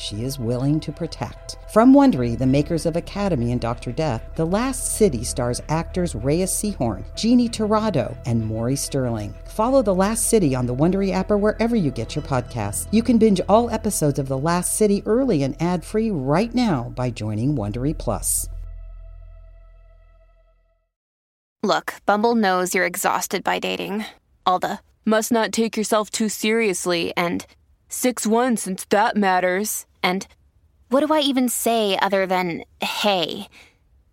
she is willing to protect. From Wondery, the makers of Academy and Dr. Death, The Last City stars actors Rhea Seehorn, Jeannie Torrado, and Maury Sterling. Follow The Last City on the Wondery app or wherever you get your podcasts. You can binge all episodes of The Last City early and ad-free right now by joining Wondery Plus. Look, Bumble knows you're exhausted by dating. All the must not take yourself too seriously and 6 1 since that matters. And what do I even say other than hey?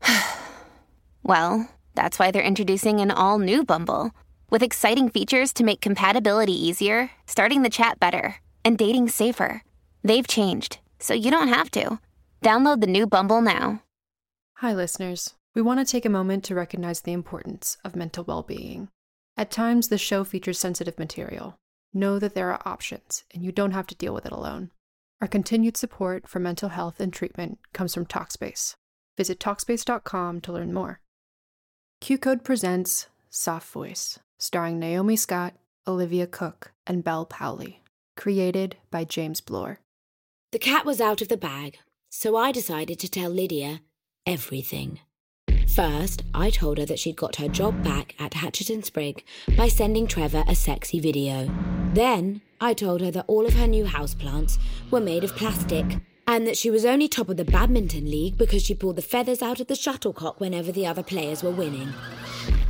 well, that's why they're introducing an all new Bumble with exciting features to make compatibility easier, starting the chat better, and dating safer. They've changed, so you don't have to. Download the new Bumble now. Hi, listeners. We want to take a moment to recognize the importance of mental well being. At times, the show features sensitive material. Know that there are options, and you don't have to deal with it alone. Our continued support for mental health and treatment comes from Talkspace. Visit Talkspace.com to learn more. QCODE presents Soft Voice, starring Naomi Scott, Olivia Cooke, and Bel Powley. Created by James Bloor. The cat was out of the bag, so I decided to tell Lydia everything. First, I told her that she'd got her job back at Hatchet and Sprig by sending Trevor a sexy video. Then, I told her that all of her new houseplants were made of plastic and that she was only top of the badminton league because she pulled the feathers out of the shuttlecock whenever the other players were winning.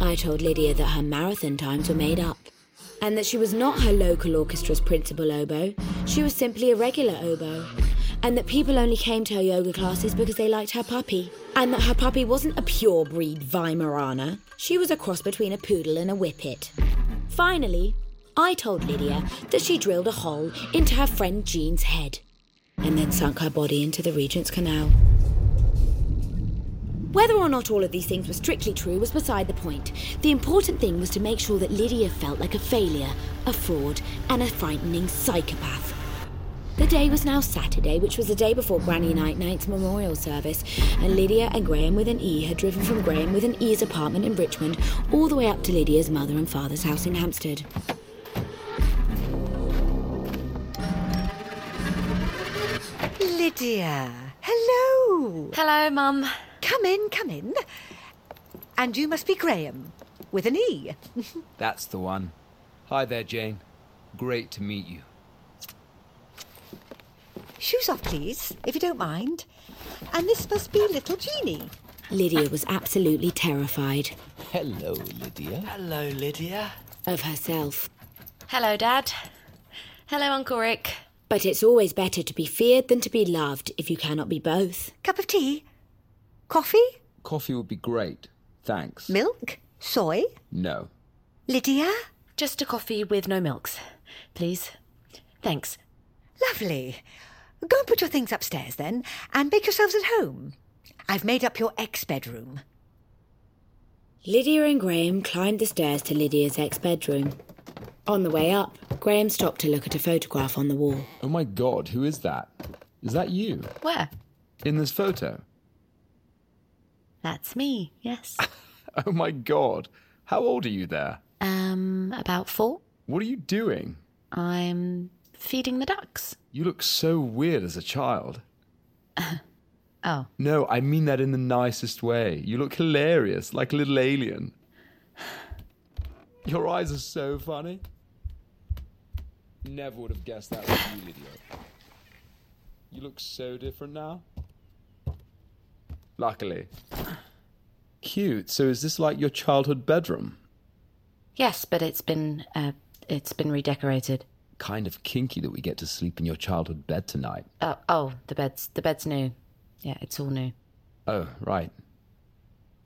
I told Lydia that her marathon times were made up and that she was not her local orchestra's principal oboe, she was simply a regular oboe and that people only came to her yoga classes because they liked her puppy, and that her puppy wasn't a pure breed Weimaraner. She was a cross between a poodle and a whippet. Finally, I told Lydia that she drilled a hole into her friend Jean's head and then sunk her body into the Regent's Canal. Whether or not all of these things were strictly true was beside the point. The important thing was to make sure that Lydia felt like a failure, a fraud, and a frightening psychopath. The day was now Saturday, which was the day before Granny Night Night's memorial service, and Lydia and Graham with an E had driven from Graham with an E's apartment in Richmond all the way up to Lydia's mother and father's house in Hampstead. Lydia, hello. Hello, Mum. Come in, come in. And you must be Graham, with an E. That's the one. Hi there, Jane. Great to meet you. Shoes off, please, if you don't mind. And this must be little Jeannie. Lydia was absolutely terrified Hello, Lydia. Hello, Lydia. of herself. Hello, Dad. Hello, Uncle Rick. But it's always better to be feared than to be loved if you cannot be both. Cup of tea? Coffee? Coffee would be great. Thanks. Milk? Soy? No. Lydia? Just a coffee with no milks, please. Thanks. Lovely. Go and put your things upstairs then, and make yourselves at home. I've made up your ex bedroom. Lydia and Graham climbed the stairs to Lydia's ex bedroom. On the way up, Graham stopped to look at a photograph on the wall. Oh my god, who is that? Is that you? Where? In this photo? That's me, yes. Oh my god. How old are you there? um, about four. What are you doing? I'm feeding the ducks. You look so weird as a child. Oh. No, I mean that in the nicest way. You look hilarious, like a little alien. Your eyes are so funny. Never would have guessed that was you, Lydia. You look so different now. Luckily. Cute. So is this like your childhood bedroom? Yes, but it's been uh, it's been redecorated. Kind of kinky that we get to sleep in your childhood bed tonight. Oh, oh, the bed's the bed's new. Yeah, it's all new. Oh, right.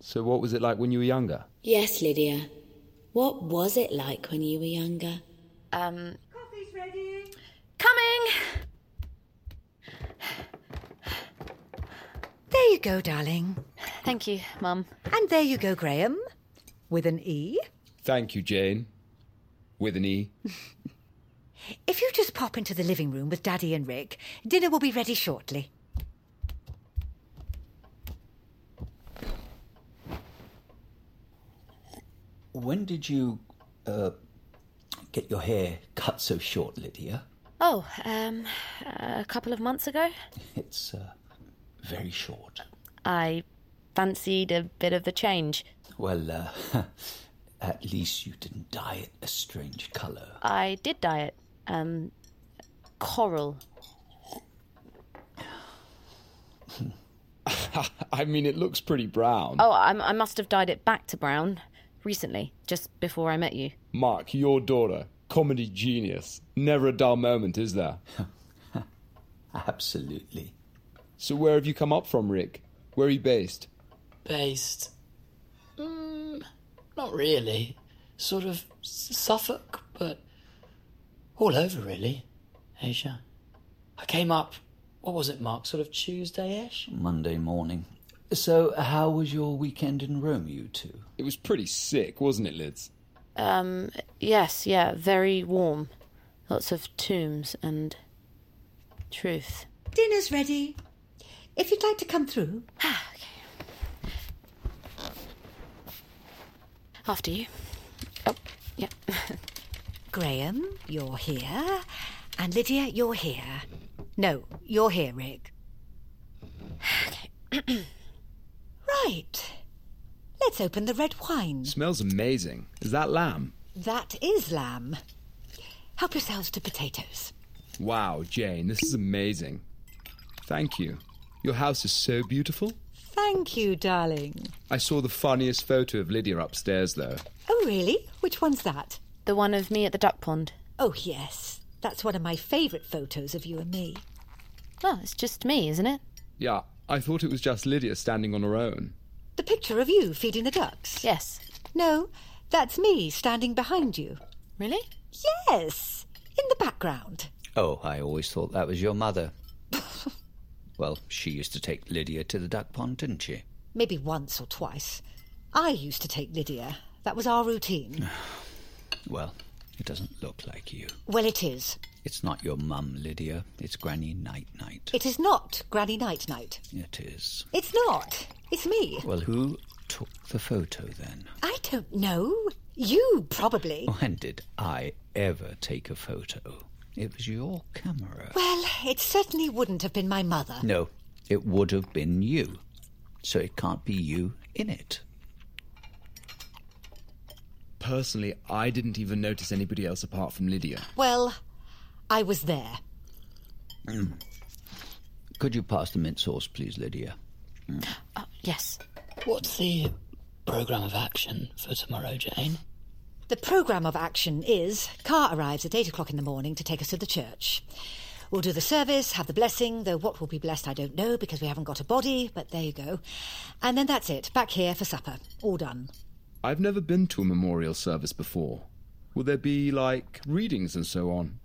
So what was it like when you were younger? Yes, Lydia. What was it like when you were younger? Um, Coffee's ready. coming. There you go, darling. Thank you, Mum. And there you go, Graham. With an E. Thank you, Jane. With an E. If you just pop into the living room with Daddy and Rick, dinner will be ready shortly. When did you uh, get your hair cut so short, Lydia? Oh, um, a couple of months ago, It's uh, very short. I fancied a bit of a change. Well, uh, at least you didn't dye it a strange colour. I did dye it, um, coral. I mean, it looks pretty brown. Oh, I, I must have dyed it back to brown recently, just before I met you. Mark, your daughter, comedy genius. Never a dull moment, is there? Absolutely. So, where have you come up from, Rick? Where are you based? Based? Mm, not really. Sort of Suffolk, but all over really. Asia. I came up, what was it, Mark? Sort of Tuesday ish? Monday morning. So, how was your weekend in Rome, you two? It was pretty sick, wasn't it, Lids? Um, yes, yeah, very warm. Lots of tombs and truth. Dinner's ready. If you'd like to come through. Ah, okay. After you. Oh, yeah. Graham, you're here. And Lydia, you're here. No, you're here, Rick. right. Let's open the red wine. Smells amazing. Is that lamb? That is lamb. Help yourselves to potatoes. Wow, Jane, this is amazing. Thank you. Your house is so beautiful. Thank you, darling. I saw the funniest photo of Lydia upstairs, though. Oh, really? Which one's that? The one of me at the duck pond. Oh, yes. That's one of my favourite photos of you and me. Oh, it's just me, isn't it? Yeah, I thought it was just Lydia standing on her own. The picture of you feeding the ducks? Yes. No, that's me standing behind you. Really? Yes, in the background. Oh, I always thought that was your mother. well, she used to take Lydia to the duck pond, didn't she? Maybe once or twice. I used to take Lydia. That was our routine. Well, it doesn't look like you. well, it is. It's not your mum, Lydia. It's Granny Night Night. It is not Granny Night Night. It is. It's not. It's me. Well, who took the photo then? I don't know. You probably. When did I ever take a photo? It was your camera. Well, it certainly wouldn't have been my mother. No, it would have been you. So it can't be you in it. Personally, I didn't even notice anybody else apart from Lydia. Well, I was there. Could you pass the mint sauce, please, Lydia? Oh, yes. What's the programme of action for tomorrow, Jane? The programme of action is car arrives at eight o'clock in the morning to take us to the church. We'll do the service, have the blessing, though what will be blessed I don't know because we haven't got a body, but there you go. And then that's it, back here for supper. All done. I've never been to a memorial service before. Will there be, like, readings and so on?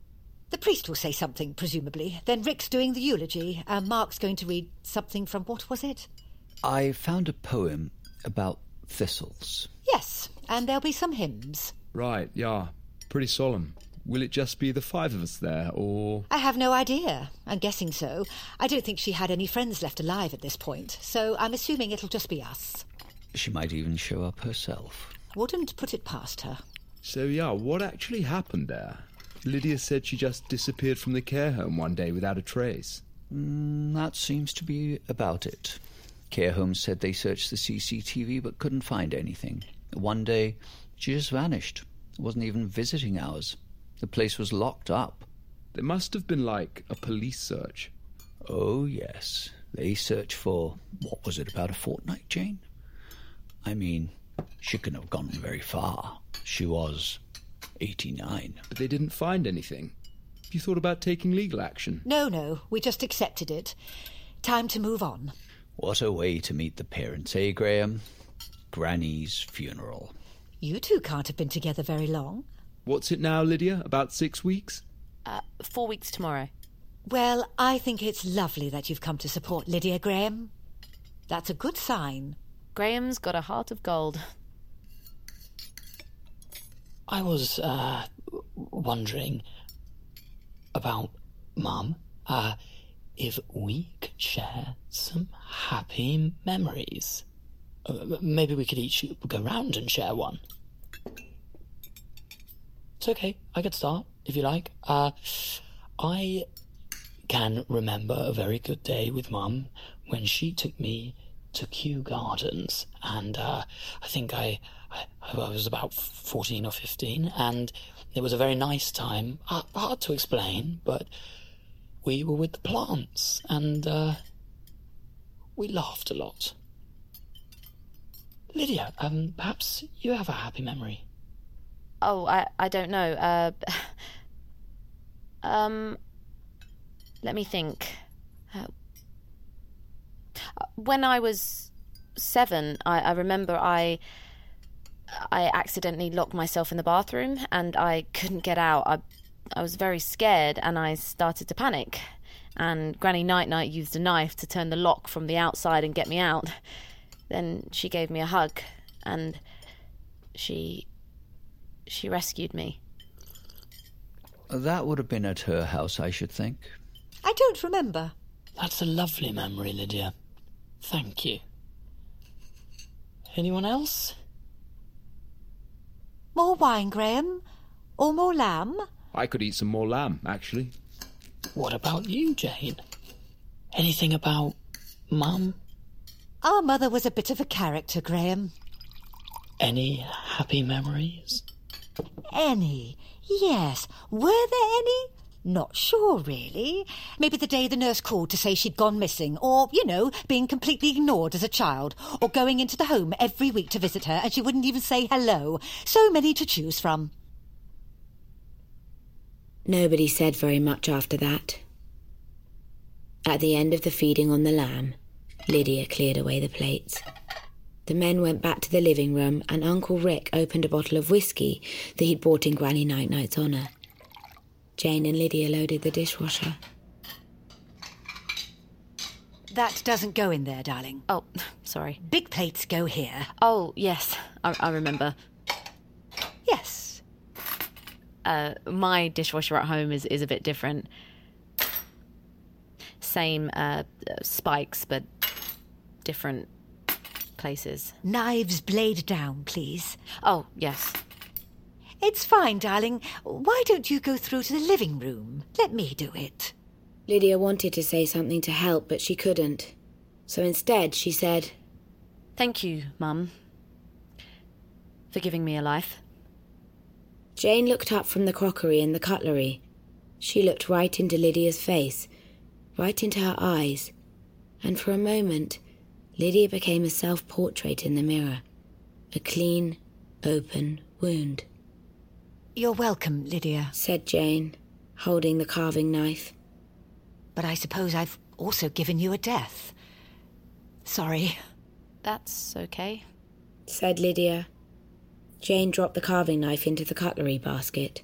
The priest will say something, presumably. Then Rick's doing the eulogy, and Mark's going to read something from what was it? I found a poem about thistles. Yes, and there'll be some hymns. Right, yeah. Pretty solemn. Will it just be the five of us there, or. I have no idea. I'm guessing so. I don't think she had any friends left alive at this point, so I'm assuming it'll just be us. She might even show up herself. Wouldn't put it past her. So, yeah, what actually happened there? Lydia said she just disappeared from the care home one day without a trace. Mm, that seems to be about it. Care homes said they searched the CCTV but couldn't find anything. One day, she just vanished. It wasn't even visiting hours. The place was locked up. There must have been, like, a police search. Oh, yes. They searched for, what was it, about a fortnight, Jane? I mean, she couldn't have gone very far. She was 89. But they didn't find anything. Have you thought about taking legal action? No, no, we just accepted it. Time to move on. What a way to meet the parents, eh, Graham? Granny's funeral. You two can't have been together very long. What's it now, Lydia? About six weeks? Uh, four weeks tomorrow. Well, I think it's lovely that you've come to support Lydia Graham. That's a good sign. Graham's got a heart of gold. I was uh, wondering about Mum. Uh, if we could share some happy memories. Uh, maybe we could each go round and share one. It's okay. I could start if you like. Uh, I can remember a very good day with Mum when she took me to Kew Gardens, and uh, I think I, I, I was about fourteen or fifteen, and it was a very nice time. Uh, hard to explain, but we were with the plants, and uh, we laughed a lot. Lydia, um, perhaps you have a happy memory. Oh, I, I don't know. Uh, um, let me think. Uh, when I was seven, I, I remember I I accidentally locked myself in the bathroom and I couldn't get out. I I was very scared and I started to panic. And Granny Night Night used a knife to turn the lock from the outside and get me out. Then she gave me a hug and she she rescued me. That would have been at her house, I should think. I don't remember. That's a lovely memory, Lydia. Thank you. Anyone else? More wine, Graham? Or more lamb? I could eat some more lamb, actually. What about you, Jane? Anything about Mum? Our mother was a bit of a character, Graham. Any happy memories? Any? Yes. Were there any? Not sure, really. Maybe the day the nurse called to say she'd gone missing, or, you know, being completely ignored as a child, or going into the home every week to visit her and she wouldn't even say hello. So many to choose from. Nobody said very much after that. At the end of the feeding on the lamb, Lydia cleared away the plates. The men went back to the living room, and Uncle Rick opened a bottle of whiskey that he'd bought in Granny Night Night's honour. Jane and Lydia loaded the dishwasher. That doesn't go in there, darling. Oh, sorry. Big plates go here. Oh, yes, I, I remember. Yes. Uh, my dishwasher at home is, is a bit different. Same uh, spikes, but different places. Knives blade down, please. Oh, yes. It's fine, darling. Why don't you go through to the living room? Let me do it. Lydia wanted to say something to help, but she couldn't. So instead, she said, Thank you, Mum, for giving me a life. Jane looked up from the crockery and the cutlery. She looked right into Lydia's face, right into her eyes, and for a moment, Lydia became a self portrait in the mirror a clean, open wound. You're welcome, Lydia, said Jane, holding the carving knife. But I suppose I've also given you a death. Sorry. That's okay, said Lydia. Jane dropped the carving knife into the cutlery basket.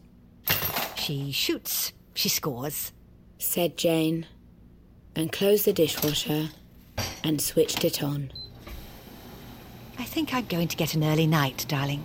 She shoots, she scores, said Jane, and closed the dishwasher and switched it on. I think I'm going to get an early night, darling.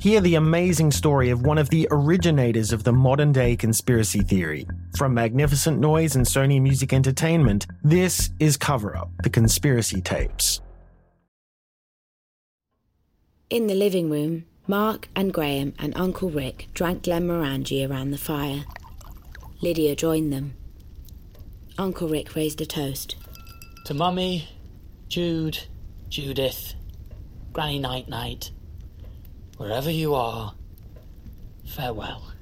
Hear the amazing story of one of the originators of the modern day conspiracy theory. From Magnificent Noise and Sony Music Entertainment, this is Cover Up The Conspiracy Tapes. In the living room, Mark and Graham and Uncle Rick drank Glenmorangie around the fire. Lydia joined them. Uncle Rick raised a toast. To Mummy, Jude, Judith, Granny Night Night, wherever you are, farewell.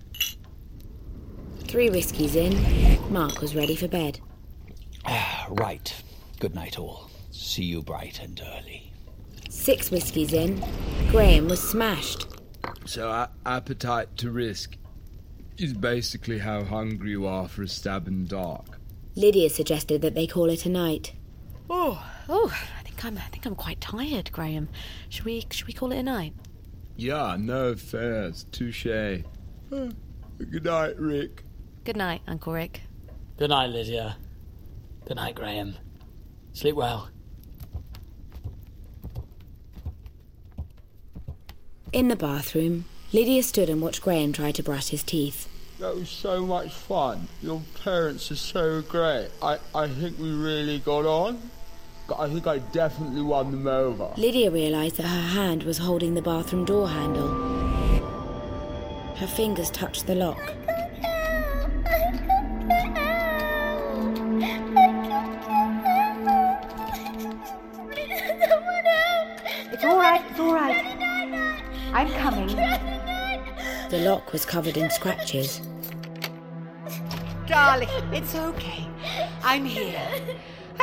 Three whiskies in, Mark was ready for bed. Ah, right. Good night, all. See you bright and early. Six whiskies in, Graham was smashed. So, a- appetite to risk is basically how hungry you are for a stab in the dark. Lydia suggested that they call it a night. Oh, oh, I think I'm, I think I'm quite tired, Graham. Should we, should we call it a night? Yeah, no affairs. Touche. Uh, Good night, Rick. Good night, Uncle Rick. Good night, Lydia. Good night, Graham. Sleep well. In the bathroom, Lydia stood and watched Graham try to brush his teeth. That was so much fun. Your parents are so great. I, I think we really got on. I think I definitely won them over. Lydia realised that her hand was holding the bathroom door handle. Her fingers touched the lock. It's all right, it's all right. I'm coming. The lock was covered in scratches. Darling, it's okay. I'm here.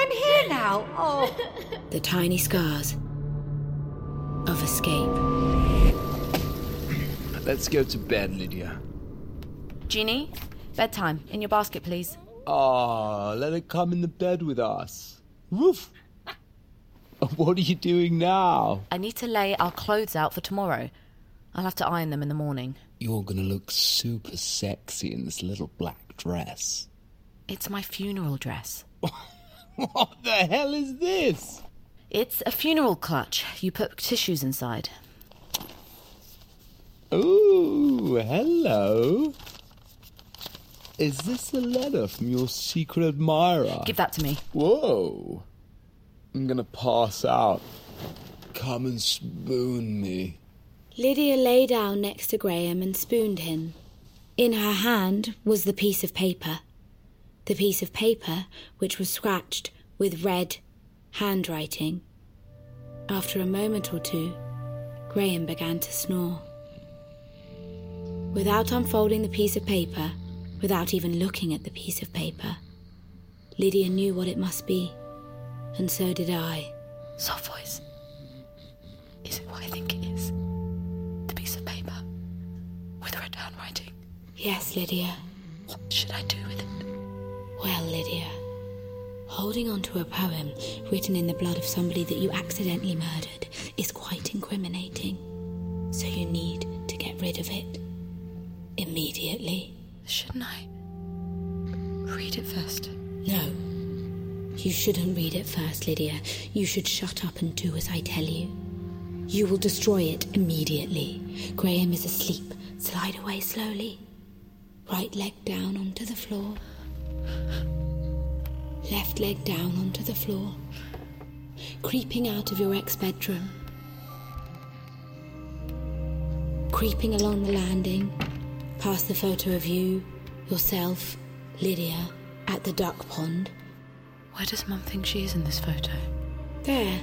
I'm here now. Oh. The tiny scars of escape. Let's go to bed, Lydia. Jeannie, bedtime. In your basket, please. Ah, let her come in the bed with us. Woof. What are you doing now? I need to lay our clothes out for tomorrow. I'll have to iron them in the morning. You're gonna look super sexy in this little black dress. It's my funeral dress. What the hell is this? It's a funeral clutch. You put tissues inside. Ooh, hello. Is this a letter from your secret admirer? Give that to me. Whoa. I'm gonna pass out. Come and spoon me. Lydia lay down next to Graham and spooned him. In her hand was the piece of paper. The piece of paper which was scratched with red handwriting. After a moment or two, Graham began to snore. Without unfolding the piece of paper, without even looking at the piece of paper, Lydia knew what it must be, and so did I. Soft voice. Is it what I think it is? The piece of paper with red handwriting. Yes, Lydia. What should I do with it? Well, Lydia, holding on to a poem written in the blood of somebody that you accidentally murdered is quite incriminating. So you need to get rid of it. Immediately. Shouldn't I read it first? No. You shouldn't read it first, Lydia. You should shut up and do as I tell you. You will destroy it immediately. Graham is asleep. Slide away slowly. Right leg down onto the floor. Left leg down onto the floor. Creeping out of your ex bedroom. Creeping along the landing, past the photo of you, yourself, Lydia, at the duck pond. Where does Mum think she is in this photo? There,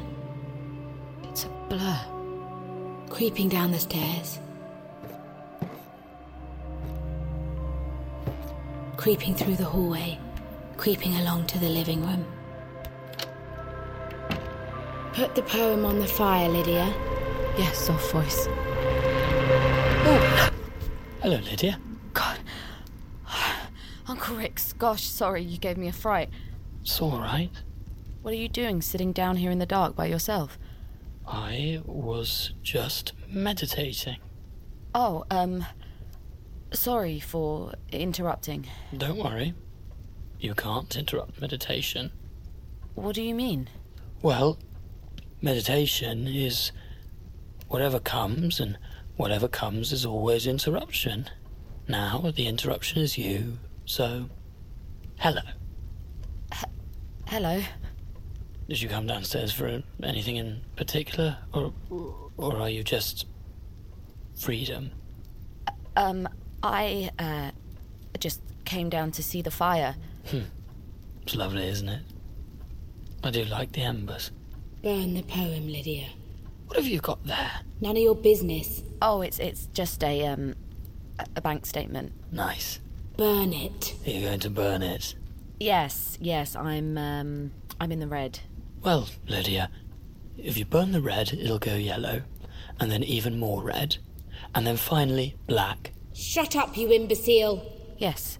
It's a blur. creeping down the stairs. Creeping through the hallway, creeping along to the living room. Put the poem on the fire, Lydia. Yes, soft voice. Oh. Hello, Lydia. God. Uncle Rix, gosh, sorry you gave me a fright. It's all right. What are you doing sitting down here in the dark by yourself? I was just meditating. Oh, um. Sorry for interrupting. Don't worry. You can't interrupt meditation. What do you mean? Well, meditation is whatever comes, and whatever comes is always interruption. Now, the interruption is you, so. Hello. Hello. Did you come downstairs for anything in particular, or, or are you just freedom? Um, I, uh, just came down to see the fire. Hmm. It's lovely, isn't it? I do like the embers. Burn the poem, Lydia. What have you got there? None of your business. Oh, it's it's just a um a- a bank statement. Nice. Burn it. Are you going to burn it? Yes, yes, I'm um I'm in the red. Well, Lydia, if you burn the red, it'll go yellow, and then even more red, and then finally black. Shut up, you imbecile. Yes.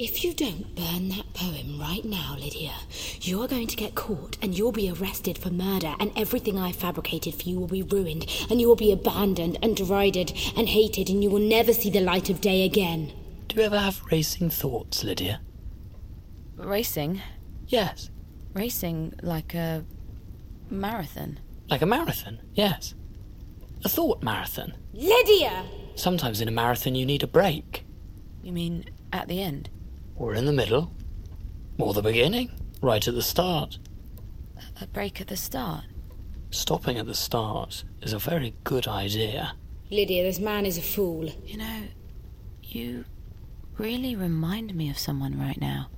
If you don't burn that poem right now, Lydia, you are going to get caught and you'll be arrested for murder, and everything I fabricated for you will be ruined, and you will be abandoned and derided and hated, and you will never see the light of day again. Do you ever have racing thoughts, Lydia? Racing? Yes. Racing like a marathon. Like a marathon, yes. A thought marathon. Lydia! Sometimes in a marathon you need a break. You mean at the end? Or in the middle. Or the beginning. Right at the start. A break at the start. Stopping at the start is a very good idea. Lydia, this man is a fool. You know, you really remind me of someone right now.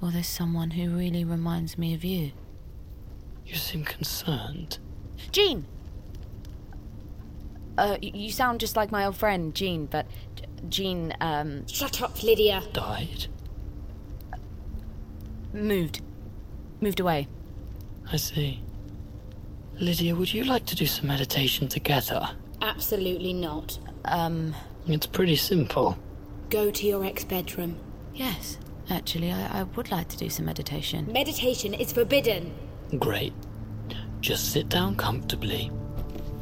Or there's someone who really reminds me of you. You seem concerned. Jean! Uh, you sound just like my old friend, Jean, but Jean, um, Shut up, Lydia. Died? moved. Moved away. I see. Lydia, would you like to do some meditation together? Absolutely not. Um, It's pretty simple. Go to your ex bedroom. yes. Actually, I, I would like to do some meditation. Meditation is forbidden. Great. Just sit down comfortably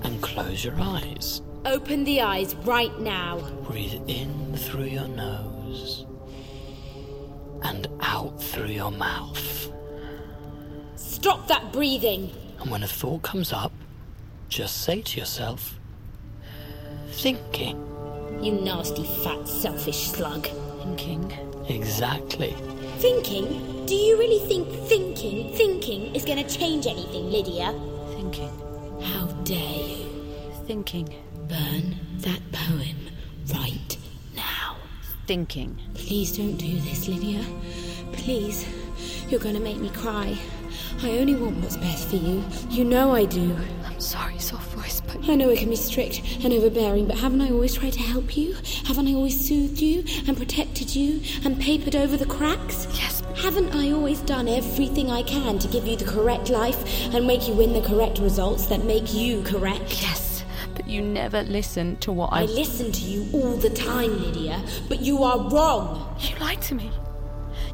and close your eyes. Open the eyes right now. Breathe in through your nose and out through your mouth. Stop that breathing. And when a thought comes up, just say to yourself, thinking. You nasty, fat, selfish slug. Thinking. Exactly. Thinking? Do you really think thinking, thinking is going to change anything, Lydia? Thinking. How dare you? Thinking. Burn that poem right now. Thinking. Please don't do this, Lydia. Please. You're going to make me cry. I only want what's best for you. You know I do. I'm sorry, soft voice, but I know it can be strict and overbearing, but haven't I always tried to help you? Haven't I always soothed you and protected you and papered over the cracks? Yes. Haven't I always done everything I can to give you the correct life and make you win the correct results that make you correct? yes. But you never listen to what I I. listen to you all the time, Lydia, but you are wrong. You lied to me.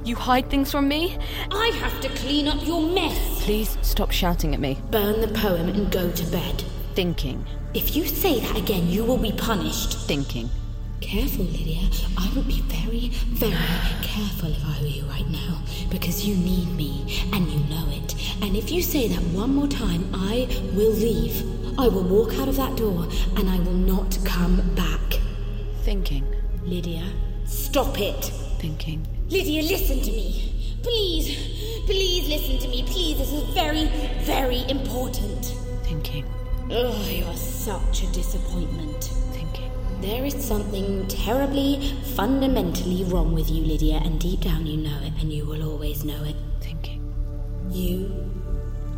You hide things from me. I have to clean up your mess. Please stop shouting at me. Burn the poem and go to bed. Thinking. If you say that again, you will be punished. Thinking. Careful, Lydia. I would be very, very careful if I were you right now, because you need me, and you know it. And if you say that one more time, I will leave. I will walk out of that door, and I will not come back. Thinking. Lydia, stop it. Thinking. Lydia, listen to me. Please, please listen to me. Please, this is very, very important. Thinking. Oh, you're such a disappointment. Thinking. There is something terribly, fundamentally wrong with you, Lydia, and deep down you know it, and you will always know it. Thinking. You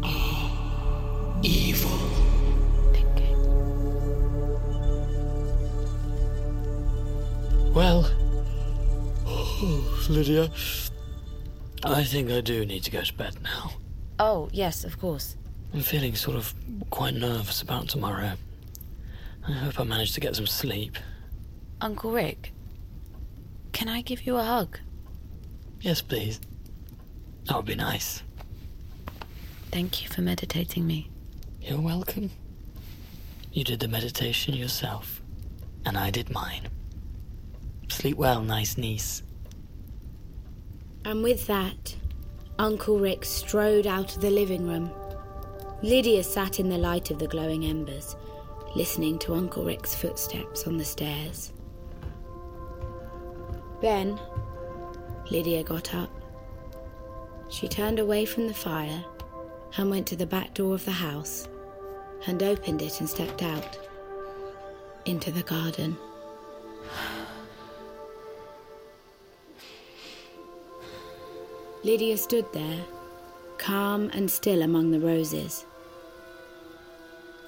are evil. Thinking. Well, oh, Lydia, I think I do need to go to bed now. Oh, yes, of course. I'm feeling sort of quite nervous about tomorrow. I hope I manage to get some sleep. Uncle Rick, can I give you a hug? Yes, please. That would be nice. Thank you for meditating me. You're welcome. You did the meditation yourself, and I did mine. Sleep well, nice niece. And with that, Uncle Rick strode out of the living room. Lydia sat in the light of the glowing embers, listening to Uncle Rick's footsteps on the stairs. Then, Lydia got up. She turned away from the fire and went to the back door of the house and opened it and stepped out into the garden. Lydia stood there, calm and still among the roses.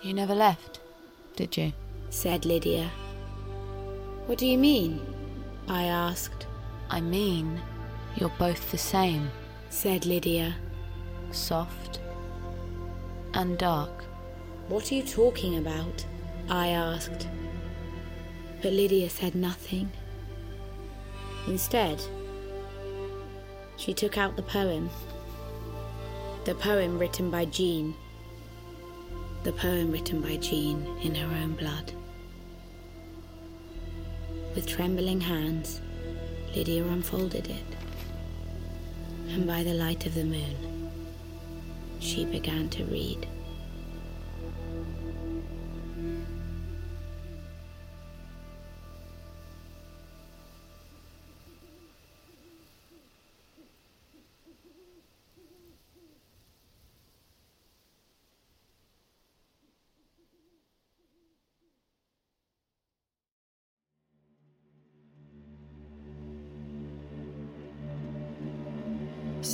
You never left, did you? said Lydia. What do you mean? I asked. I mean, you're both the same, said Lydia. Soft and dark. What are you talking about? I asked. But Lydia said nothing. Instead, she took out the poem. The poem written by Jean. The poem written by Jean in her own blood. With trembling hands, Lydia unfolded it. And by the light of the moon, she began to read.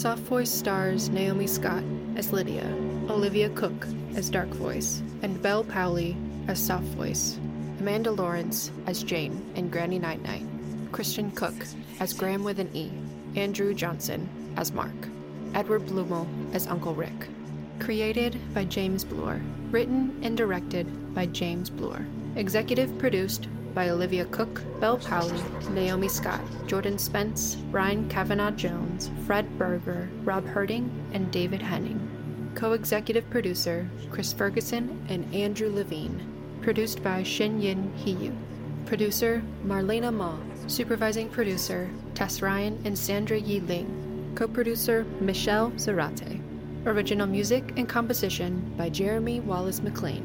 Soft Voice stars Naomi Scott as Lydia, Olivia Cooke as Dark Voice, and Bel Powley as Soft Voice, Amanda Lawrence as Jane and Granny Night Night, Christian Cooke as Graham with an E, Andrew Johnson as Mark, Edward Bluemel as Uncle Rick. Created by James Bloor, written and directed by James Bloor, executive produced by Olivia Cooke, Bel Powley, Naomi Scott, Jordan Spence, Brian Kavanaugh Jones, Fred Berger, Rob Herting, and David Henning. Co executive producer Chris Ferguson and Andrew Levine. Produced by Shin Yin Hiyu. Producer Marlena Ma. Supervising producer Tess Ryan and Sandra Yi Ling. Co producer Michelle Zarate. Original music and composition by Jeremy Wallace McLean.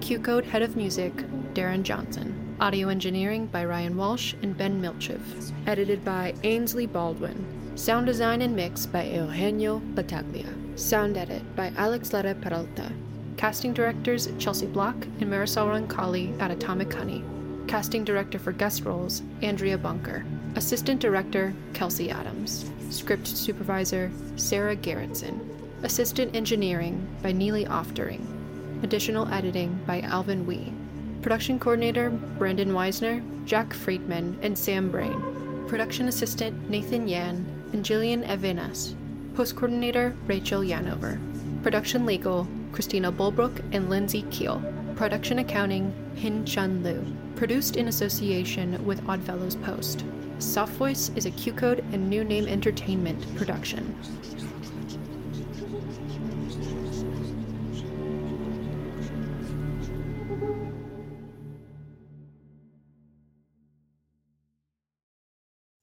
QCODE Head of Music Darren Johnson. Audio engineering by Ryan Walsh and Ben Milchev. Edited by Ainsley Baldwin. Sound design and mix by Eugenio Battaglia. Sound edit by Alex Lara Peralta. Casting directors Chelsea Block and Marisol Roncalli at Atomic Honey. Casting director for guest roles Andrea Bunker. Assistant director Kelsey Adams. Script supervisor Sarah Gerritsen. Assistant engineering by Neely Oftering. Additional editing by Alvin Wee. Production coordinator Brandon Weisner, Jack Friedman, and Sam Brain. Production assistant Nathan Yan and Jillian Evenas. Post coordinator Rachel Yanover. Production legal Christina Bulbrook and Lindsay Keel. Production accounting Hin Chun Liu. Produced in association with Oddfellows Post. Soft Voice is a QCODE and New Name Entertainment production.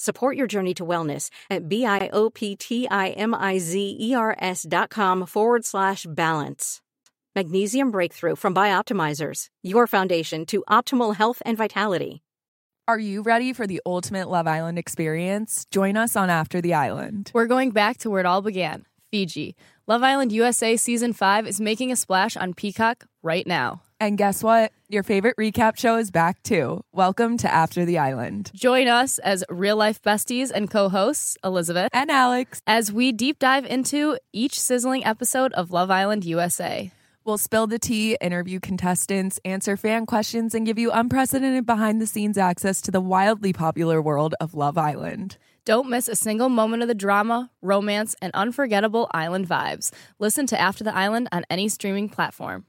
Support your journey to wellness at B-I-O-P-T-I-M-I-Z-E-R-S dot com forward slash balance. Magnesium Breakthrough from Bioptimizers, your foundation to optimal health and vitality. Are you ready for the ultimate Love Island experience? Join us on After the Island. We're going back to where it all began Fiji. Love Island USA Season 5 is making a splash on Peacock right now. And guess what? Your favorite recap show is back too. Welcome to After the Island. Join us as real life besties and co hosts, Elizabeth and Alex, as we deep dive into each sizzling episode of Love Island USA. We'll spill the tea, interview contestants, answer fan questions, and give you unprecedented behind the scenes access to the wildly popular world of Love Island. Don't miss a single moment of the drama, romance, and unforgettable island vibes. Listen to After the Island on any streaming platform.